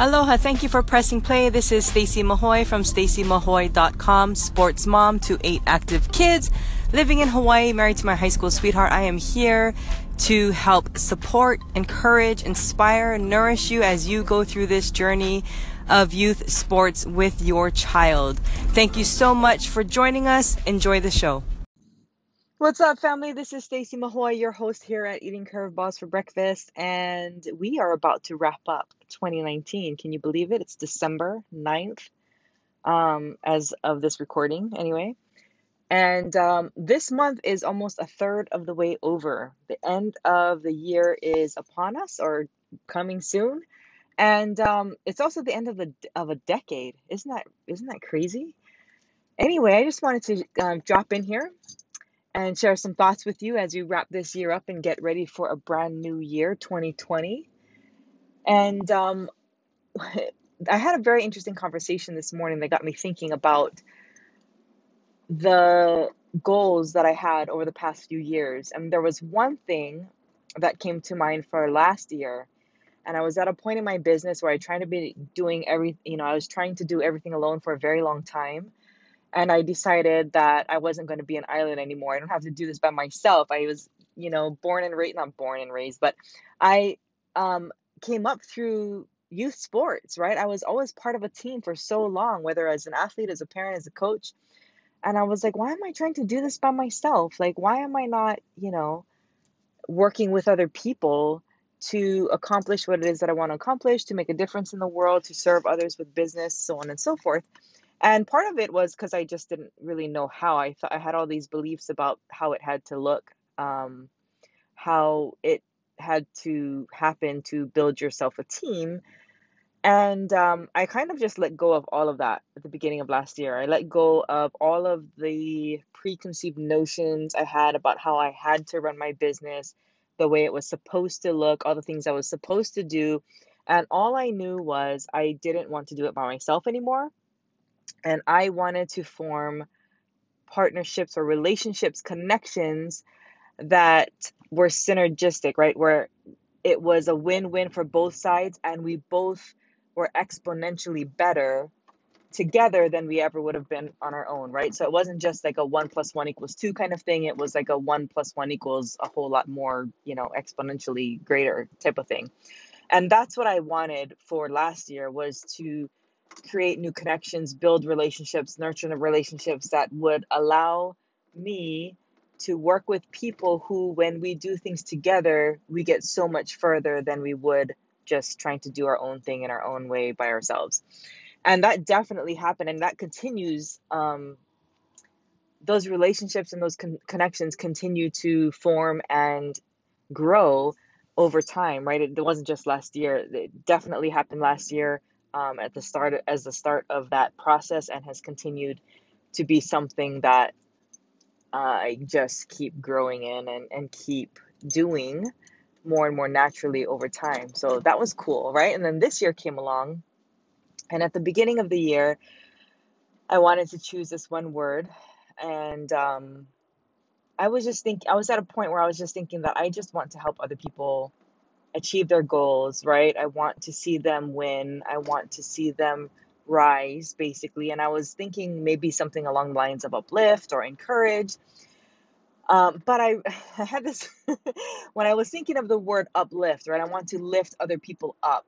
Aloha, thank you for pressing play. This is Stacy Mahoy from stacymahoy.com, sports mom to eight active kids, living in Hawaii, married to my high school sweetheart. I am here to help support, encourage, inspire, nourish you as you go through this journey of youth sports with your child. Thank you so much for joining us. Enjoy the show. What's up, family? This is Stacy Mahoy, your host here at Eating Curveballs for Breakfast, and we are about to wrap up 2019. Can you believe it? It's December 9th, um, as of this recording, anyway. And um, this month is almost a third of the way over. The end of the year is upon us, or coming soon, and um, it's also the end of the of a decade. Isn't that isn't that crazy? Anyway, I just wanted to um, drop in here and share some thoughts with you as we wrap this year up and get ready for a brand new year, 2020. And um, I had a very interesting conversation this morning that got me thinking about the goals that I had over the past few years. And there was one thing that came to mind for last year. And I was at a point in my business where I tried to be doing every, you know, I was trying to do everything alone for a very long time and I decided that I wasn't going to be an island anymore. I don't have to do this by myself. I was, you know, born and raised, not born and raised, but I um, came up through youth sports, right? I was always part of a team for so long, whether as an athlete, as a parent, as a coach. And I was like, why am I trying to do this by myself? Like, why am I not, you know, working with other people to accomplish what it is that I want to accomplish, to make a difference in the world, to serve others with business, so on and so forth? And part of it was because I just didn't really know how. I thought I had all these beliefs about how it had to look, um, how it had to happen to build yourself a team. And um, I kind of just let go of all of that at the beginning of last year. I let go of all of the preconceived notions I had about how I had to run my business, the way it was supposed to look, all the things I was supposed to do. And all I knew was I didn't want to do it by myself anymore and I wanted to form partnerships or relationships, connections that were synergistic, right? Where it was a win win for both sides and we both were exponentially better together than we ever would have been on our own, right? So it wasn't just like a one plus one equals two kind of thing. It was like a one plus one equals a whole lot more, you know, exponentially greater type of thing. And that's what I wanted for last year was to create new connections, build relationships, nurture the relationships that would allow me to work with people who, when we do things together, we get so much further than we would just trying to do our own thing in our own way by ourselves. And that definitely happened, and that continues. Um, those relationships and those con- connections continue to form and grow over time, right? It, it wasn't just last year. It definitely happened last year um, at the start as the start of that process and has continued to be something that I just keep growing in and, and keep doing more and more naturally over time. So that was cool, right? And then this year came along, and at the beginning of the year, I wanted to choose this one word, and um, I was just thinking, I was at a point where I was just thinking that I just want to help other people achieve their goals, right? I want to see them win. I want to see them rise, basically. And I was thinking maybe something along the lines of uplift or encourage. Um, but I, I had this when I was thinking of the word uplift, right? I want to lift other people up.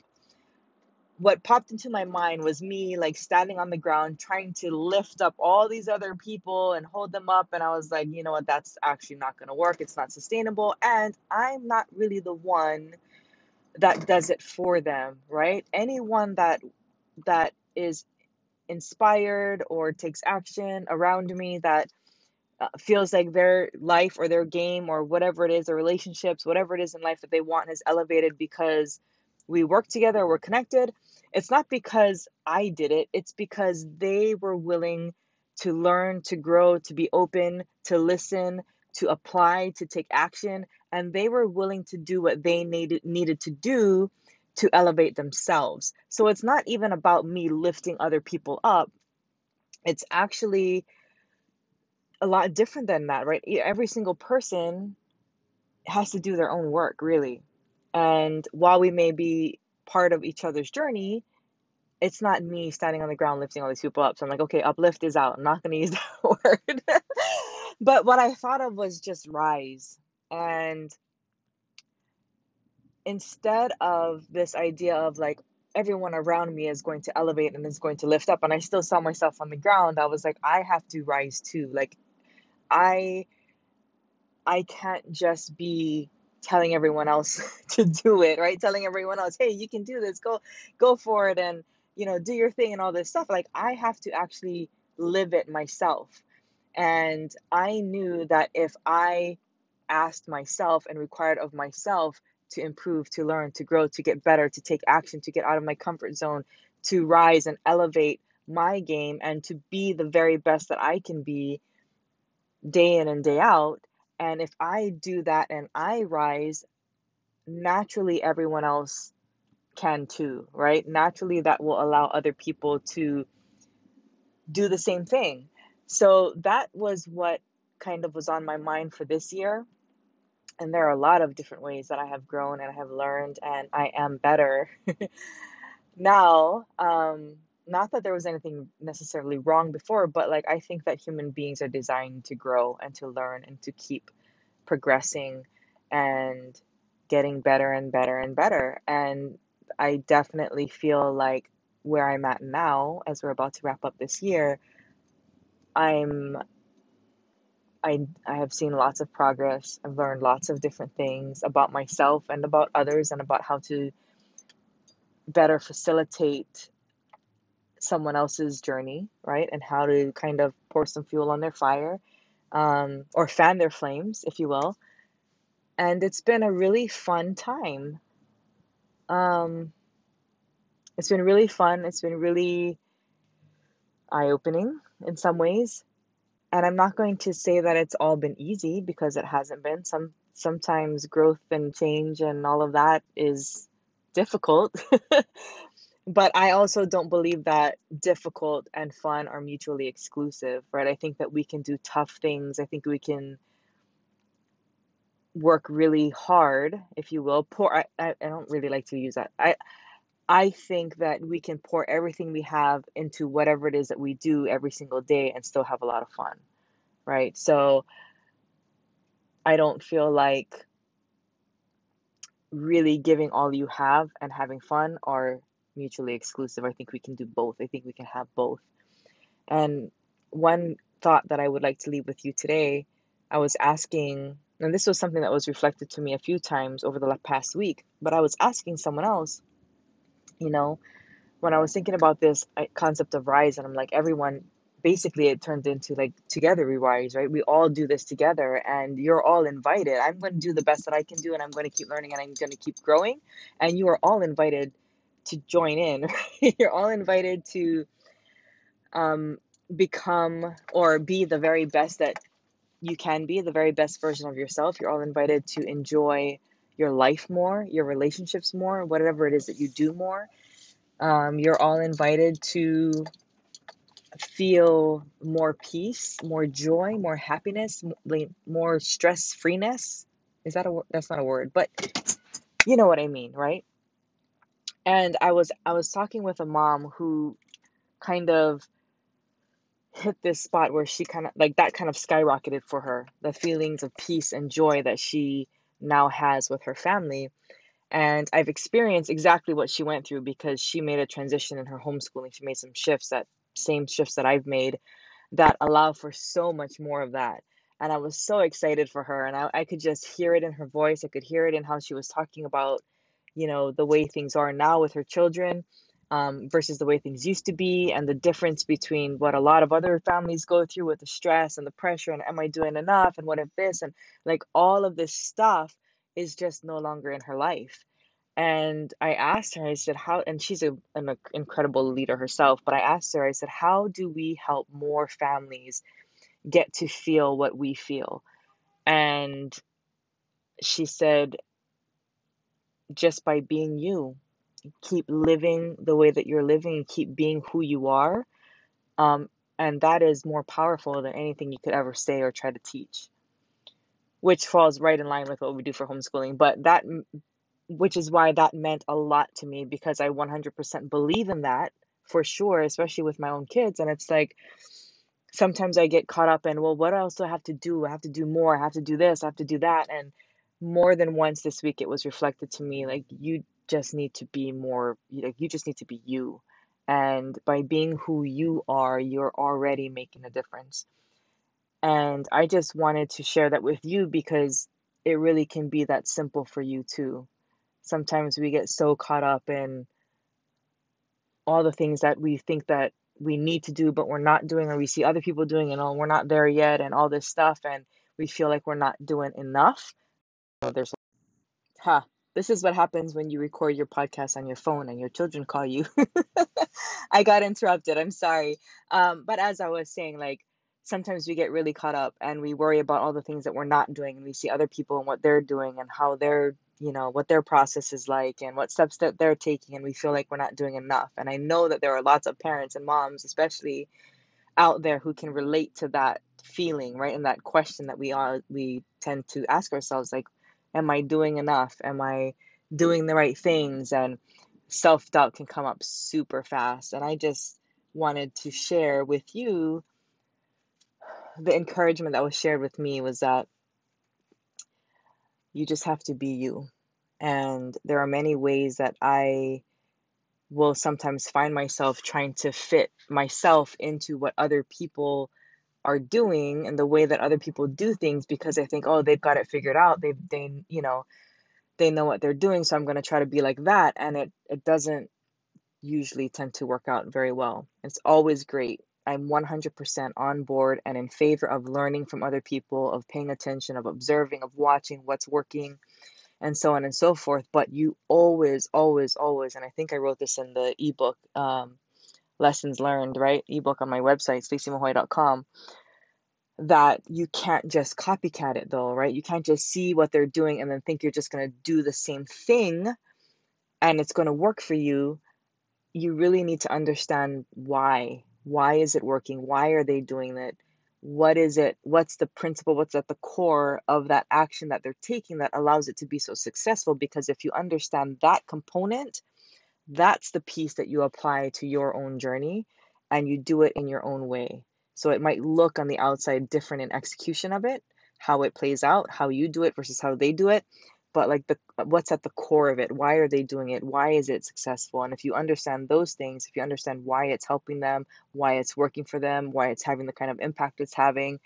What popped into my mind was me like standing on the ground trying to lift up all these other people and hold them up. And I was like, you know what, that's actually not going to work. It's not sustainable. And I'm not really the one that does it for them, right? Anyone that that is inspired or takes action around me that uh, feels like their life or their game or whatever it is, their relationships, whatever it is in life that they want is elevated because we work together, we're connected. It's not because I did it, it's because they were willing to learn, to grow, to be open, to listen, to apply, to take action, and they were willing to do what they needed needed to do to elevate themselves. So it's not even about me lifting other people up. It's actually a lot different than that, right? Every single person has to do their own work, really. And while we may be part of each other's journey, it's not me standing on the ground lifting all these people up. So I'm like, okay, uplift is out. I'm not going to use that word. but what I thought of was just rise. And instead of this idea of like everyone around me is going to elevate and is going to lift up, and I still saw myself on the ground, I was like, I have to rise too. Like, I I can't just be telling everyone else to do it, right? Telling everyone else, hey, you can do this, go go for it and you know, do your thing and all this stuff. Like I have to actually live it myself. And I knew that if I asked myself and required of myself to improve, to learn, to grow, to get better, to take action, to get out of my comfort zone, to rise and elevate my game and to be the very best that I can be day in and day out. And if I do that and I rise, naturally everyone else can too, right? Naturally, that will allow other people to do the same thing. So that was what kind of was on my mind for this year. And there are a lot of different ways that I have grown and I have learned, and I am better now. Um, not that there was anything necessarily wrong before, but like I think that human beings are designed to grow and to learn and to keep progressing and getting better and better and better. And I definitely feel like where I'm at now, as we're about to wrap up this year, I'm I I have seen lots of progress. I've learned lots of different things about myself and about others and about how to better facilitate someone else's journey, right? And how to kind of pour some fuel on their fire um, or fan their flames, if you will. And it's been a really fun time. Um, it's been really fun. It's been really eye opening in some ways. And I'm not going to say that it's all been easy because it hasn't been. Some sometimes growth and change and all of that is difficult. but I also don't believe that difficult and fun are mutually exclusive, right? I think that we can do tough things. I think we can work really hard, if you will. Poor I, I, I don't really like to use that. I I think that we can pour everything we have into whatever it is that we do every single day and still have a lot of fun, right? So I don't feel like really giving all you have and having fun are mutually exclusive. I think we can do both. I think we can have both. And one thought that I would like to leave with you today, I was asking, and this was something that was reflected to me a few times over the past week, but I was asking someone else, you know, when I was thinking about this concept of rise, and I'm like, everyone basically it turned into like together we rise, right? We all do this together, and you're all invited. I'm going to do the best that I can do, and I'm going to keep learning, and I'm going to keep growing, and you are all invited to join in. you're all invited to um, become or be the very best that you can be, the very best version of yourself. You're all invited to enjoy your life more, your relationships more, whatever it is that you do more. Um, you're all invited to feel more peace, more joy, more happiness, more stress freeness. Is that a? That's not a word, but you know what I mean, right? And I was I was talking with a mom who kind of hit this spot where she kind of like that kind of skyrocketed for her the feelings of peace and joy that she now has with her family. And I've experienced exactly what she went through because she made a transition in her homeschooling. She made some shifts that same shifts that I've made that allow for so much more of that. And I was so excited for her. And I, I could just hear it in her voice. I could hear it in how she was talking about, you know, the way things are now with her children um, versus the way things used to be, and the difference between what a lot of other families go through with the stress and the pressure, and am I doing enough, and what if this, and like all of this stuff is just no longer in her life. And I asked her, I said, how, and she's a, an incredible leader herself, but I asked her, I said, how do we help more families get to feel what we feel? And she said, just by being you keep living the way that you're living and keep being who you are. Um, and that is more powerful than anything you could ever say or try to teach, which falls right in line with what we do for homeschooling. But that, which is why that meant a lot to me because I 100% believe in that. for sure, especially with my own kids. And it's like sometimes I get caught up in, well, what else do I have to do? I have to do more. I have to do this. I have to do that. And more than once this week, it was reflected to me like, you just need to be more, like, you just need to be you. And by being who you are, you're already making a difference. And I just wanted to share that with you because it really can be that simple for you too. Sometimes we get so caught up in all the things that we think that we need to do but we're not doing or we see other people doing and oh we're not there yet and all this stuff and we feel like we're not doing enough. So there's huh this is what happens when you record your podcast on your phone and your children call you. I got interrupted. I'm sorry. Um, but as I was saying, like sometimes we get really caught up and we worry about all the things that we're not doing and we see other people and what they're doing and how they're you know what their process is like and what steps that they're taking and we feel like we're not doing enough and i know that there are lots of parents and moms especially out there who can relate to that feeling right and that question that we all we tend to ask ourselves like am i doing enough? Am i doing the right things? And self-doubt can come up super fast. And i just wanted to share with you the encouragement that was shared with me was that you just have to be you. And there are many ways that I will sometimes find myself trying to fit myself into what other people are doing and the way that other people do things because they think, oh, they've got it figured out. They they you know, they know what they're doing, so I'm going to try to be like that and it it doesn't usually tend to work out very well. It's always great I'm 100% on board and in favor of learning from other people, of paying attention, of observing, of watching what's working, and so on and so forth. But you always, always, always, and I think I wrote this in the ebook, um, Lessons Learned, right? Ebook on my website, stacymahoy.com, that you can't just copycat it though, right? You can't just see what they're doing and then think you're just going to do the same thing and it's going to work for you. You really need to understand why why is it working? Why are they doing it? What is it? What's the principle? What's at the core of that action that they're taking that allows it to be so successful? Because if you understand that component, that's the piece that you apply to your own journey and you do it in your own way. So it might look on the outside different in execution of it, how it plays out, how you do it versus how they do it but like the uh, what's at the core of it? Why are they doing it? Why is it successful? And if you understand those things if you understand why it's helping them why it's working for them why it's having the kind of impact it's having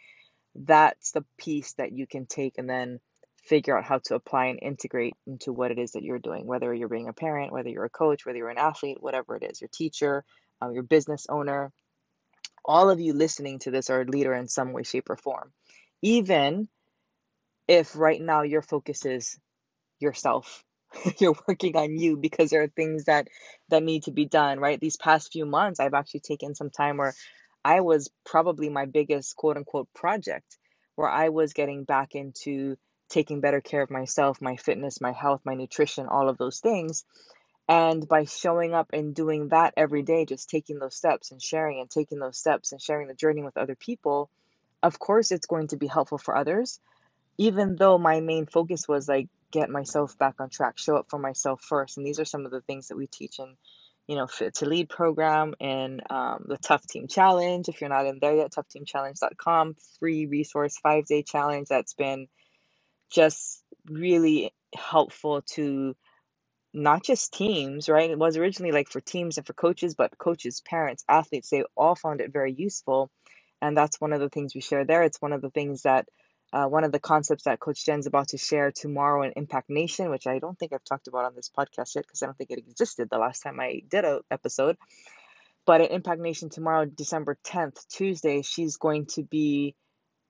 that's the piece that you can take and then figure out how to apply and integrate into what it is that you're doing whether you're being a parent whether you're a coach whether you're an athlete whatever it is your teacher um, your business owner all of you listening to this are a leader in some way shape or form. Even if right now your focus is yourself you're working on you because there are things that that need to be done right? These past few months i've actually taken some time where i was probably my biggest quote unquote project where i was getting back into taking better care of myself my fitness my health my nutrition all of those things and by showing up and doing that every day just taking those steps and sharing and taking those steps and sharing the journey with other people of course it's going to be helpful for others even though my main focus was like get myself back on track, show up for myself first. And these are some of the things that we teach in, you know, Fit to Lead program and um, the Tough Team Challenge. If you're not in there yet, toughteamchallenge.com, free resource, five day challenge that's been just really helpful to not just teams, right? It was originally like for teams and for coaches, but coaches, parents, athletes, they all found it very useful. And that's one of the things we share there. It's one of the things that uh, one of the concepts that Coach Jen's about to share tomorrow in Impact Nation, which I don't think I've talked about on this podcast yet because I don't think it existed the last time I did a episode. But at Impact Nation tomorrow, December 10th, Tuesday, she's going to be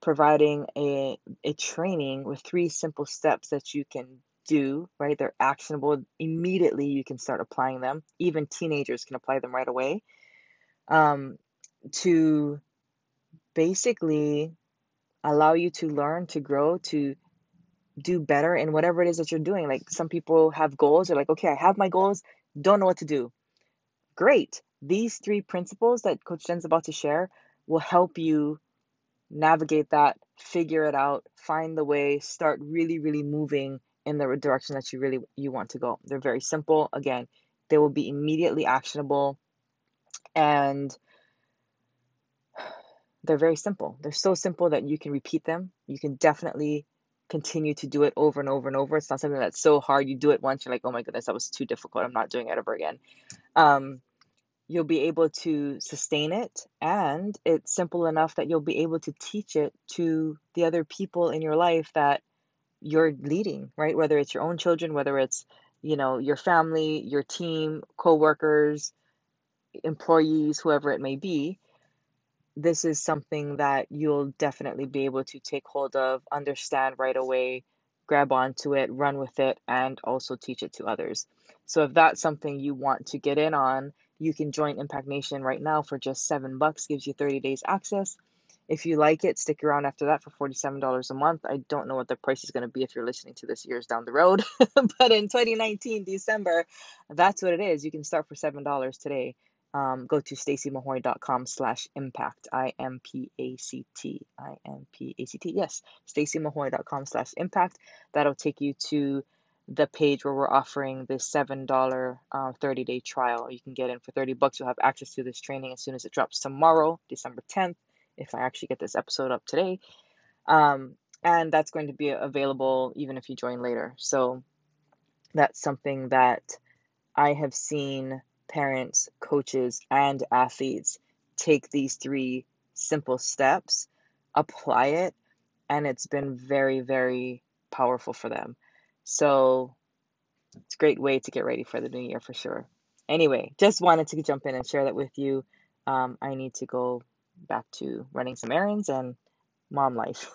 providing a, a training with three simple steps that you can do, right? They're actionable. Immediately, you can start applying them. Even teenagers can apply them right away. Um, to basically allow you to learn, to grow, to do better in whatever it is that you're doing. Like some people have goals, they're like, okay, I have my goals, don't know what to do. Great. These three principles that Coach Jen's about to share will help you navigate that, figure it out, find the way, start really, really moving in the direction that you really you want to go. They're very simple. Again, they will be immediately actionable. And they're very simple. They're so simple that you can repeat them. You can definitely continue to do it over and over and over. It's not something that's so hard. You do it once, you're like, oh my goodness, that was too difficult. I'm not doing it ever again. Um, you'll be able to sustain it, and it's simple enough that you'll be able to teach it to the other people in your life that you're leading, right? Whether it's your own children, whether it's you know your family, your team, co-workers, employees, whoever it may be this is something that you'll definitely be able to take hold of, understand right away, grab onto it, run with it, and also teach it to others. So if that's something you want to get in on, you can join Impact Nation right now for just seven bucks, gives you 30 days access. If you like it, stick around after that for $47 a month. I don't know what the price is going to be if you're listening to this years down the road, but in 2019, December, that's what it is. You can start for $7 today um, go to stacymahoy.com slash impact i-m-p-a-c-t i-m-p-a-c-t yes stacymahoy.com slash impact that'll take you to the page where we're offering this seven dollar uh, 30 day trial. You can get in for 30 bucks. You'll have access to this training as soon as it drops tomorrow december 10th if i actually get this episode up today. Um, and that's going to be available even if you join later. So that's something that i have seen parents, coaches, and athletes take these three simple steps, apply it, and it's been very, very powerful for them. So it's a great way to get ready for the new year for sure. Anyway, just wanted to jump in and share that with you. Um, I need to go back to running some errands and mom life.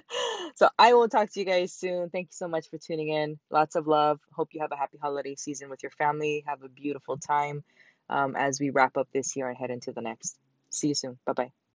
so I will talk to you guys soon. Thank you so much for tuning in. Lots of love. Hope you have a happy holiday season with your family. Have a beautiful time um, as we wrap up this year and head into the next. See you soon. Bye bye.